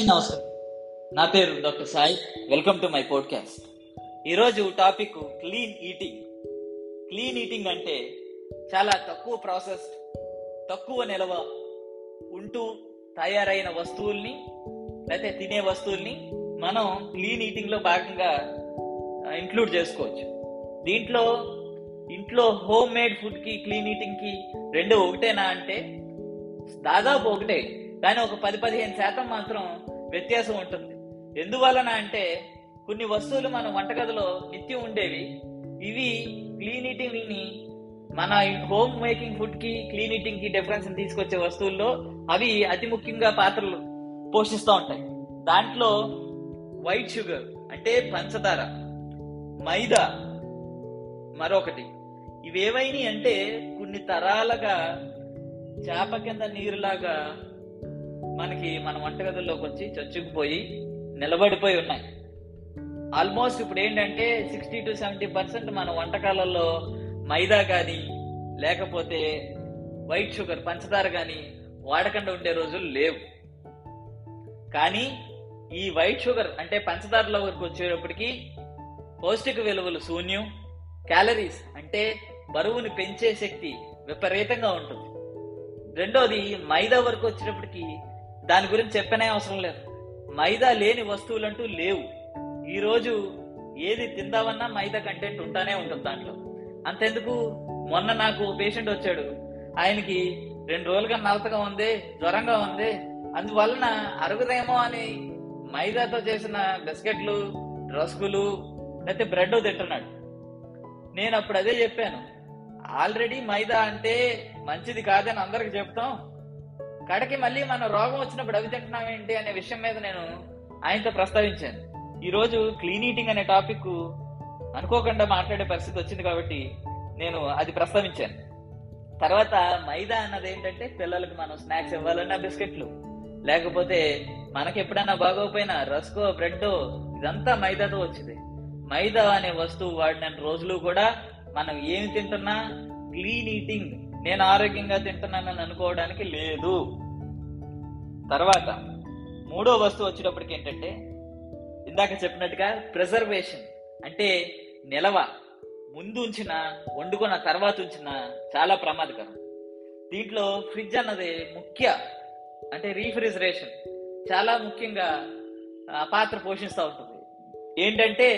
అందరికీ నమస్కారం. నా పేరు doctor Sai. Welcome to my podcast. ఈరోజు topic clean eating. Clean eating అంటే చాలా తక్కువ ప్రాసెస్ తక్కువ నిల్వ ఉంటూ తయారైన వస్తువుల్ని లేకపోతే తినే వస్తువుల్ని మనం క్లీన్ ఈటింగ్లో భాగంగా ఇంక్లూడ్ చేసుకోవచ్చు. దీంట్లో ఇంట్లో హోమ్ మేడ్ ఫుడ్కి క్లీన్ ఈటింగ్కి రెండు ఒకటేనా అంటే దాదాపు ఒకటే. కానీ ఒక పది పదిహేను శాతం మాత్రం వ్యత్యాసం ఉంటుంది. ఎందువలన అంటే కొన్ని వస్తువులు మన వంటగదిలో నిత్యం ఉండేవి. ఇవి క్లీన్ ఈటింగ్ని మన హోమ్ మేకింగ్ ఫుడ్కి క్లీన్ ఈటింగ్కి డిఫరెన్స్ తీసుకొచ్చే వస్తువుల్లో అవి అతి ముఖ్యంగా పాత్రలు పోషిస్తూ ఉంటాయి. దాంట్లో వైట్ షుగర్ అంటే పంచదార మైదా మరొకటి. ఇవేవైనా అంటే కొన్ని తరాలుగా చేప కింద నీరులాగా మనకి మన వంటగదుల్లోకి వచ్చి చచ్చుకుపోయి నిలబడిపోయి ఉన్నాయి. ఆల్మోస్ట్ ఇప్పుడు ఏంటంటే సిక్స్టీ టు సెవెంటీ పర్సెంట్ మన వంటకాలలో మైదా కానీ లేకపోతే వైట్ షుగర్ పంచదార కానీ వాడకుండా ఉండే రోజులు లేవు. కానీ ఈ వైట్ షుగర్ అంటే పంచదారలో వరకు వచ్చేటప్పటికి పౌష్టిక విలువలు శూన్యం క్యాలరీస్ అంటే బరువుని పెంచే శక్తి విపరీతంగా ఉంటుంది. రెండోది మైదా వరకు వచ్చేటప్పటికి దాని గురించి చెప్పనే అవసరం లేదు. మైదా లేని వస్తువులంటూ లేవు. ఈరోజు ఏది తిందామన్నా మైదా కంటెంట్ ఉంటానే ఉంటుంది దాంట్లో. అంతెందుకు? మొన్న నాకు పేషెంట్ వచ్చాడు. ఆయనకి రెండు రోజులుగా నలతగా ఉంది జ్వరంగా ఉంది. అందువలన అరుగుదేమో అని మైదాతో చేసిన బిస్కెట్లు రస్కులు లేకపోతే బ్రెడ్ తింటున్నాడు. నేను అప్పుడు అదే చెప్పాను. ఆల్రెడీ మైదా అంటే మంచిది కాదని అందరికి చెప్తాం. కడకి మళ్ళీ మన రోగం వచ్చినప్పుడు అవి తింటున్నాం ఏంటి అనే విషయం మీద నేను ఆయనతో ప్రస్తావించాను. ఈరోజు క్లీన్ ఈటింగ్ అనే టాపిక్ అనుకోకుండా మాట్లాడే పరిస్థితి వచ్చింది కాబట్టి నేను అది ప్రస్తావించాను. తర్వాత మైదా అన్నది ఏంటంటే పిల్లలకి మనం స్నాక్స్ ఇవ్వాలన్నా బిస్కెట్లు. లేకపోతే మనకి ఎప్పుడైనా బాగోపోయినా రస్కో బ్రెడ్ ఇదంతా మైదాతో వచ్చింది. మైదా అనే వస్తువు వాడిన రోజులు కూడా మనం ఏమి తింటున్నా క్లీన్ ఈటింగ్ నేను ఆరోగ్యంగా తింటున్నానని అనుకోవడానికి లేదు. తర్వాత మూడో వస్తువు వచ్చేటప్పటికి ఏంటంటే ఇందాక చెప్పినట్టుగా ప్రిజర్వేషన్ అంటే నిలవ ముందు ఉంచిన వండుకున్న తర్వాత ఉంచిన చాలా ప్రమాదకరం. దీంట్లో ఫ్రిడ్జ్ అన్నది ముఖ్య అంటే రీఫ్రిజరేషన్ చాలా ముఖ్యంగా పాత్ర పోషిస్తూ ఉంటుంది. ఏంటంటే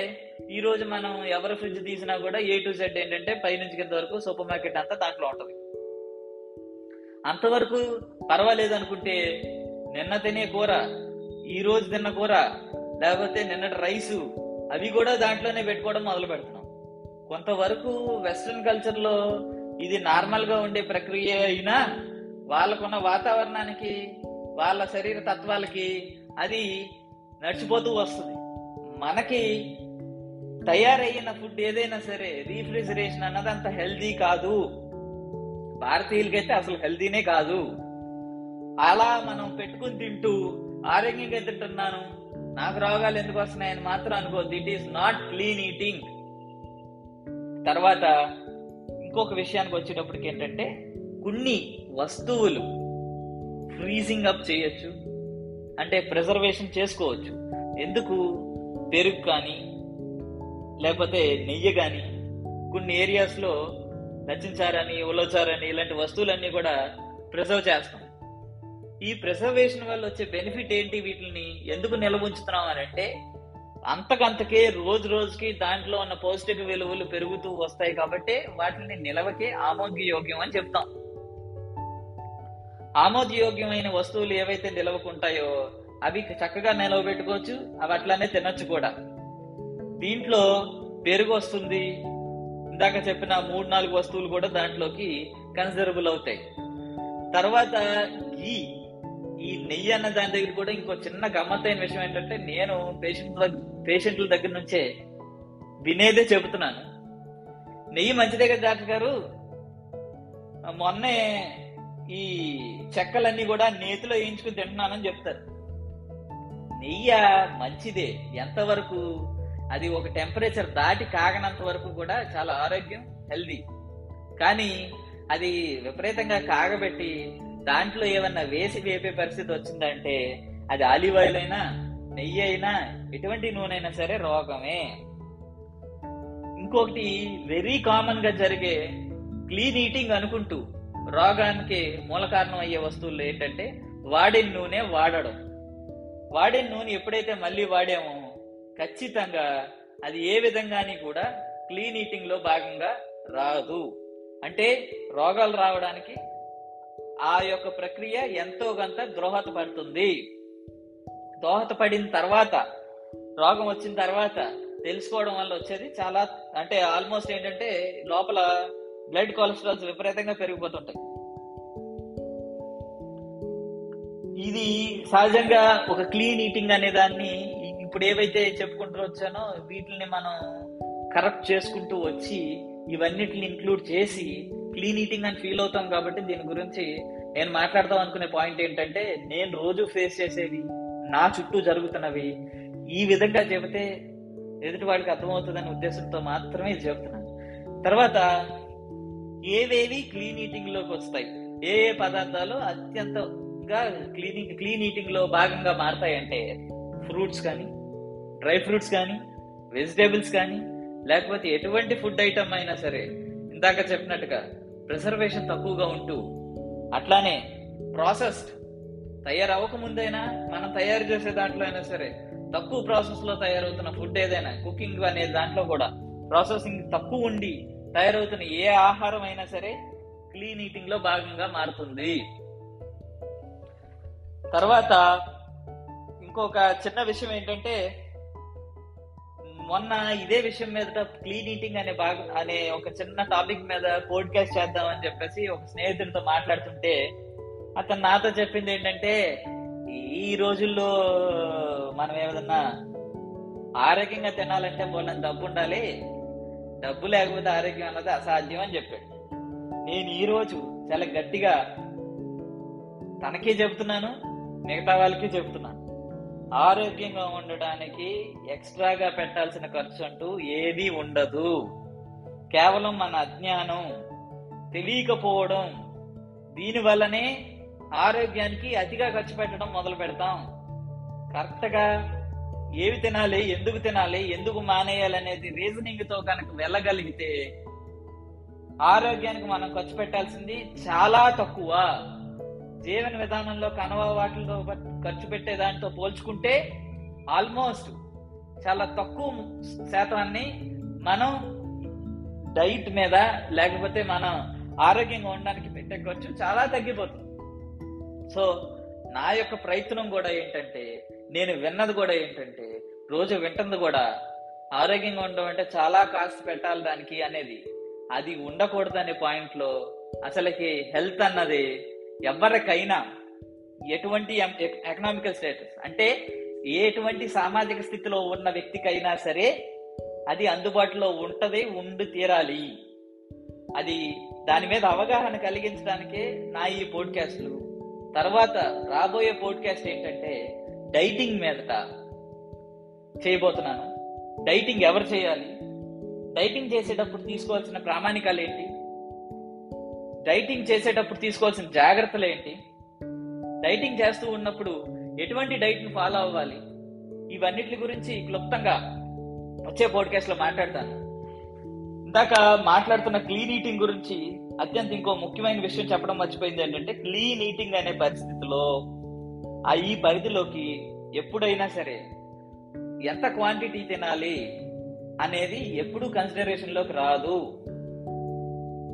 ఈ రోజు మనం ఎవరు ఫ్రిడ్జ్ తీసినా కూడా ఏ టు జెడ్ ఏంటంటే పైనుంచి కింద వరకు సూపర్ మార్కెట్ అంతా దాంట్లో ఉంటుంది. అంతవరకు పర్వాలేదు అనుకుంటే నిన్న తినే కూర ఈ రోజు తిన్న కూర లేకపోతే నిన్నటి రైసు అవి కూడా దాంట్లోనే పెట్టుకోవడం మొదలు పెడుతున్నాం. కొంతవరకు వెస్ట్రన్ కల్చర్లో ఇది నార్మల్గా ఉండే ప్రక్రియ అయినా వాళ్ళకున్న వాతావరణానికి వాళ్ళ శరీర తత్వాలకి అది నడిచిపోతూ వస్తుంది. మనకి తయారయ్యిన ఫుడ్ ఏదైనా సరే రీఫ్రిజరేషన్ అన్నది అంత హెల్దీ కాదు. భారతీయులకైతే అసలు హెల్దీనే కాదు. అలా మనం పెట్టుకుని తింటూ ఆరోగ్యంగా తింటున్నాను. నాకు రోగాలు ఎందుకు వస్తున్నాయని మాత్రం అనుకోవద్దు. It is not clean eating తర్వాత ఇంకొక విషయానికి వచ్చేటప్పటికి ఏంటంటే కొన్ని వస్తువులు ఫ్రీజింగ్ అప్ చేయొచ్చు. అంటే ప్రిజర్వేషన్ చేసుకోవచ్చు. ఎందుకు? పెరుగు కానీ లేకపోతే నెయ్యి కానీ కొన్ని ఏరియాస్లో నచ్చించారని ఉలచారని ఇలాంటి వస్తువులన్నీ కూడా ప్రిజర్వ్ చేస్తాం ఈ ప్రిజర్వేషన్ వల్ల వచ్చే బెనిఫిట్ ఏంటి? వీటిని ఎందుకు నిల్వ ఉంచుతున్నాం అని అంటే అంతకంతకే రోజు రోజుకి దాంట్లో ఉన్న పౌష్టిక విలువలు పెరుగుతూ వస్తాయి కాబట్టి వాటిని నిలవకే ఆమోదయోగ్యం అని చెప్తాం. ఆమోదయోగ్యమైన వస్తువులు ఏవైతే నిలవకుంటాయో అవి చక్కగా నిలవ పెట్టుకోవచ్చు అవి అట్లానే తినొచ్చు కూడా. దీంట్లో పెరుగు వస్తుంది ఇందాక చెప్పిన మూడు నాలుగు వస్తువులు కూడా దాంట్లోకి కన్సిడరబుల్ అవుతాయి. తర్వాత ఈ ఈ నెయ్యి అన్న దాని దగ్గర కూడా ఇంకో చిన్న గమ్మత్తైన విషయం ఏంటంటే నేను పేషెంట్ పేషెంట్ల దగ్గర నుంచే వినేదే చెబుతున్నాను. నెయ్యి మంచిదే కదా డాక్టర్ గారు? మొన్నే ఈ చెక్కలన్నీ కూడా నేతిలో వేయించుకుని తింటున్నానని చెప్తారు. నెయ్యి మంచిదే. ఎంతవరకు? అది ఒక టెంపరేచర్ దాటి కాగనంత వరకు కూడా చాలా ఆరోగ్యం హెల్దీ. కానీ అది విపరీతంగా కాగబెట్టి దాంట్లో ఏమన్నా వేసి వేపే పరిస్థితి వచ్చిందంటే అది ఆలివ్ ఆయిల్ అయినా నెయ్యి అయినా ఎటువంటి నూనె అయినా సరే రోగమే. ఇంకొకటి వెరీ కామన్గా జరిగే క్లీన్ ఈటింగ్ అనుకుంటూ రోగానికి మూల కారణం అయ్యే వస్తువులు ఏంటంటే వాడిన నూనె వాడడం. వాడిన నూనె ఎప్పుడైతే మళ్ళీ వాడామో ఖచ్చితంగా అది ఏ విధంగాని కూడా క్లీన్ ఈటింగ్లో భాగంగా రాదు. అంటే రోగాలు రావడానికి ఆ యొక్క ప్రక్రియ ఎంతో కొంత దోహదపడుతుంది దోహదపడిన తర్వాత రోగం వచ్చిన తర్వాత తెలుసుకోవడం వల్ల వచ్చేది చాలా అంటే ఆల్మోస్ట్ ఏంటంటే లోపల బ్లడ్ కొలెస్ట్రాల్స్ విపరీతంగా పెరిగిపోతుంటాయి. ఇది సహజంగా ఒక క్లీన్ ఈటింగ్ అనే దాన్ని ఇప్పుడు ఏవైతే చెప్పుకుంటూ వచ్చానో వీటిని మనం కరెక్ట్ చేసుకుంటూ వచ్చి ఇవన్నిటిని ఇంక్లూడ్ చేసి క్లీన్ ఈటింగ్ అని ఫీల్ అవుతాం కాబట్టి దీని గురించి నేను మాట్లాడదాం అనుకునే పాయింట్ ఏంటంటే నేను రోజు ఫేస్ చేసేవి నా చుట్టూ జరుగుతున్నవి ఈ విధంగా చెబితే ఎదుటి వాడికి అర్థమవుతుందనే ఉద్దేశంతో మాత్రమే ఇది చెబుతున్నాను. తర్వాత ఏవేవి క్లీన్ ఈటింగ్లోకి వస్తాయి ఏ ఏ పదార్థాలు అత్యంతగా క్లీనింగ్ క్లీన్ ఈటింగ్లో భాగంగా మారతాయంటే ఫ్రూట్స్ కానీ డ్రై ఫ్రూట్స్ కానీ వెజిటేబుల్స్ కానీ లేకపోతే ఎటువంటి ఫుడ్ ఐటమ్ అయినా సరే ఇందాక చెప్పినట్టుగా ప్రిజర్వేషన్ తక్కువగా ఉంటూ అట్లానే ప్రాసెస్డ్ తయారవ్వక ముందైనా మనం తయారు చేసే దాంట్లో అయినా సరే తక్కువ ప్రాసెస్లో తయారవుతున్న ఫుడ్ ఏదైనా కుకింగ్ అనే దాంట్లో కూడా ప్రాసెసింగ్ తక్కువ ఉండి తయారవుతున్న ఏ ఆహారం అయినా సరే క్లీన్ ఈటింగ్లో భాగంగా మారుతుంది. తర్వాత ఇంకొక చిన్న విషయం ఏంటంటే మొన్న ఇదే విషయం మీద క్లీన్ ఈటింగ్ అనే భాగం అనే ఒక చిన్న టాపిక్ మీద పోడ్కాస్ట్ చేద్దామని చెప్పేసి ఒక స్నేహితుడితో మాట్లాడుతుంటే అతను నాతో చెప్పింది ఏంటంటే ఈ రోజుల్లో మనం ఏదన్నా ఆరోగ్యంగా తినాలంటే మొన్న డబ్బు ఉండాలి డబ్బు లేకపోతే ఆరోగ్యం అన్నది అసాధ్యం అని చెప్పాడు. నేను ఈ రోజు చాలా గట్టిగా తనకే చెబుతున్నాను మిగతా వాళ్ళకి చెబుతున్నాను. ఆరోగ్యంగా ఉండడానికి ఎక్స్ట్రాగా పెట్టాల్సిన ఖర్చు అంటూ ఏది ఉండదు. కేవలం మన అజ్ఞానం తెలియకపోవడం. దీని వల్లనే ఆరోగ్యానికి అతిగా ఖర్చు పెట్టడం మొదలు పెడతాం. కరెక్ట్గా ఏవి తినాలి ఎందుకు తినాలి ఎందుకు మానేయాలి అనేది రీజనింగ్తో కనుక వెళ్ళగలిగితే ఆరోగ్యానికి మనం ఖర్చు పెట్టాల్సింది చాలా తక్కువ. జీవన విధానంలో కనవ వాటితో ఖర్చు పెట్టే దానితో పోల్చుకుంటే ఆల్మోస్ట్ చాలా తక్కువ శాతాన్ని మనం డైట్ మీద లేకపోతే మనం ఆరోగ్యంగా ఉండడానికి పెట్టే ఖర్చు చాలా తగ్గిపోతుంది. సో నా యొక్క ప్రయత్నం కూడా ఏంటంటే నేను విన్నది కూడా ఏంటంటే రోజు వింటుంది కూడా ఆరోగ్యంగా ఉండడం అంటే చాలా కాస్ట్ పెట్టాలి దానికి అనేది. అది ఉండకూడదు అనే పాయింట్ అసలుకి హెల్త్ అన్నది ఎవరికైనా ఎటువంటి ఎకనామికల్ స్టేటస్ అంటే ఎటువంటి సామాజిక స్థితిలో ఉన్న వ్యక్తికైనా సరే అది అందుబాటులో ఉంటది ఉండి తీరాలి. అది దాని మీద అవగాహన కలిగించడానికే నా ఈ పోడ్కాస్ట్లు తర్వాత రాబోయే పోడ్కాస్ట్ ఏంటంటే డైటింగ్ మీదట చేయబోతున్నాను. డైటింగ్ ఎవరు చేయాలి? డైటింగ్ చేసేటప్పుడు తీసుకోవాల్సిన ప్రామాణికాలు ఏంటి? డైటింగ్ చేసేటప్పుడు తీసుకోవాల్సిన జాగ్రత్తలు ఏంటి? డైటింగ్ చేస్తూ ఉన్నప్పుడు ఎటువంటి డైట్ని ఫాలో అవ్వాలి? ఇవన్నిటి గురించి క్లుప్తంగా వచ్చే పోడ్కాస్ట్లో మాట్లాడతాను. ఇందాక మాట్లాడుతున్న క్లీన్ ఈటింగ్ గురించి అత్యంత ఇంకో ముఖ్యమైన విషయం చెప్పడం మర్చిపోయింది ఏంటంటే క్లీన్ ఈటింగ్ అనే పరిస్థితిలో ఆ ఈ పరిధిలోకి ఎప్పుడైనా సరే ఎంత క్వాంటిటీ తినాలి అనేది ఎప్పుడూ కన్సిడరేషన్లోకి రాదు.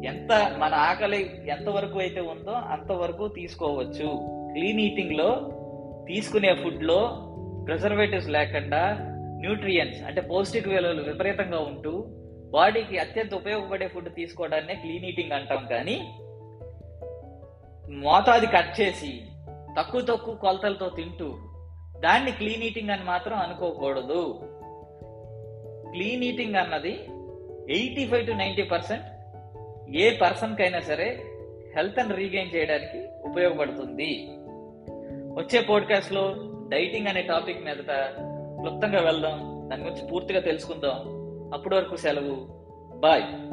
ఎంత మన ఆకలి ఎంత వరకు అయితే ఉందో అంతవరకు తీసుకోవచ్చు. క్లీన్ ఈటింగ్లో తీసుకునే ఫుడ్లో ప్రిజర్వేటివ్స్ లేకుండా న్యూట్రియన్స్ అంటే పౌష్టిక విలువలు విపరీతంగా ఉంటూ బాడీకి అత్యంత ఉపయోగపడే ఫుడ్ తీసుకోవడాన్ని క్లీన్ ఈటింగ్ అంటాం కానీ మోతాది కట్ చేసి తక్కువ తక్కువ కొలతలతో తింటూ దాన్ని క్లీన్ ఈటింగ్ అని మాత్రం అనుకోకూడదు. క్లీన్ ఈటింగ్ అన్నది eighty five to ninety percent a పర్సన్కి అయినా సరే హెల్త్ అని రీగైన్ చేయడానికి ఉపయోగపడుతుంది. వచ్చే పాడ్కాస్ట్లో డైటింగ్ అనే టాపిక్ మీదట క్లుప్తంగా వెళ్దాం. దాని గురించి పూర్తిగా తెలుసుకుందాం. అప్పటి వరకు సెలవు. బాయ్.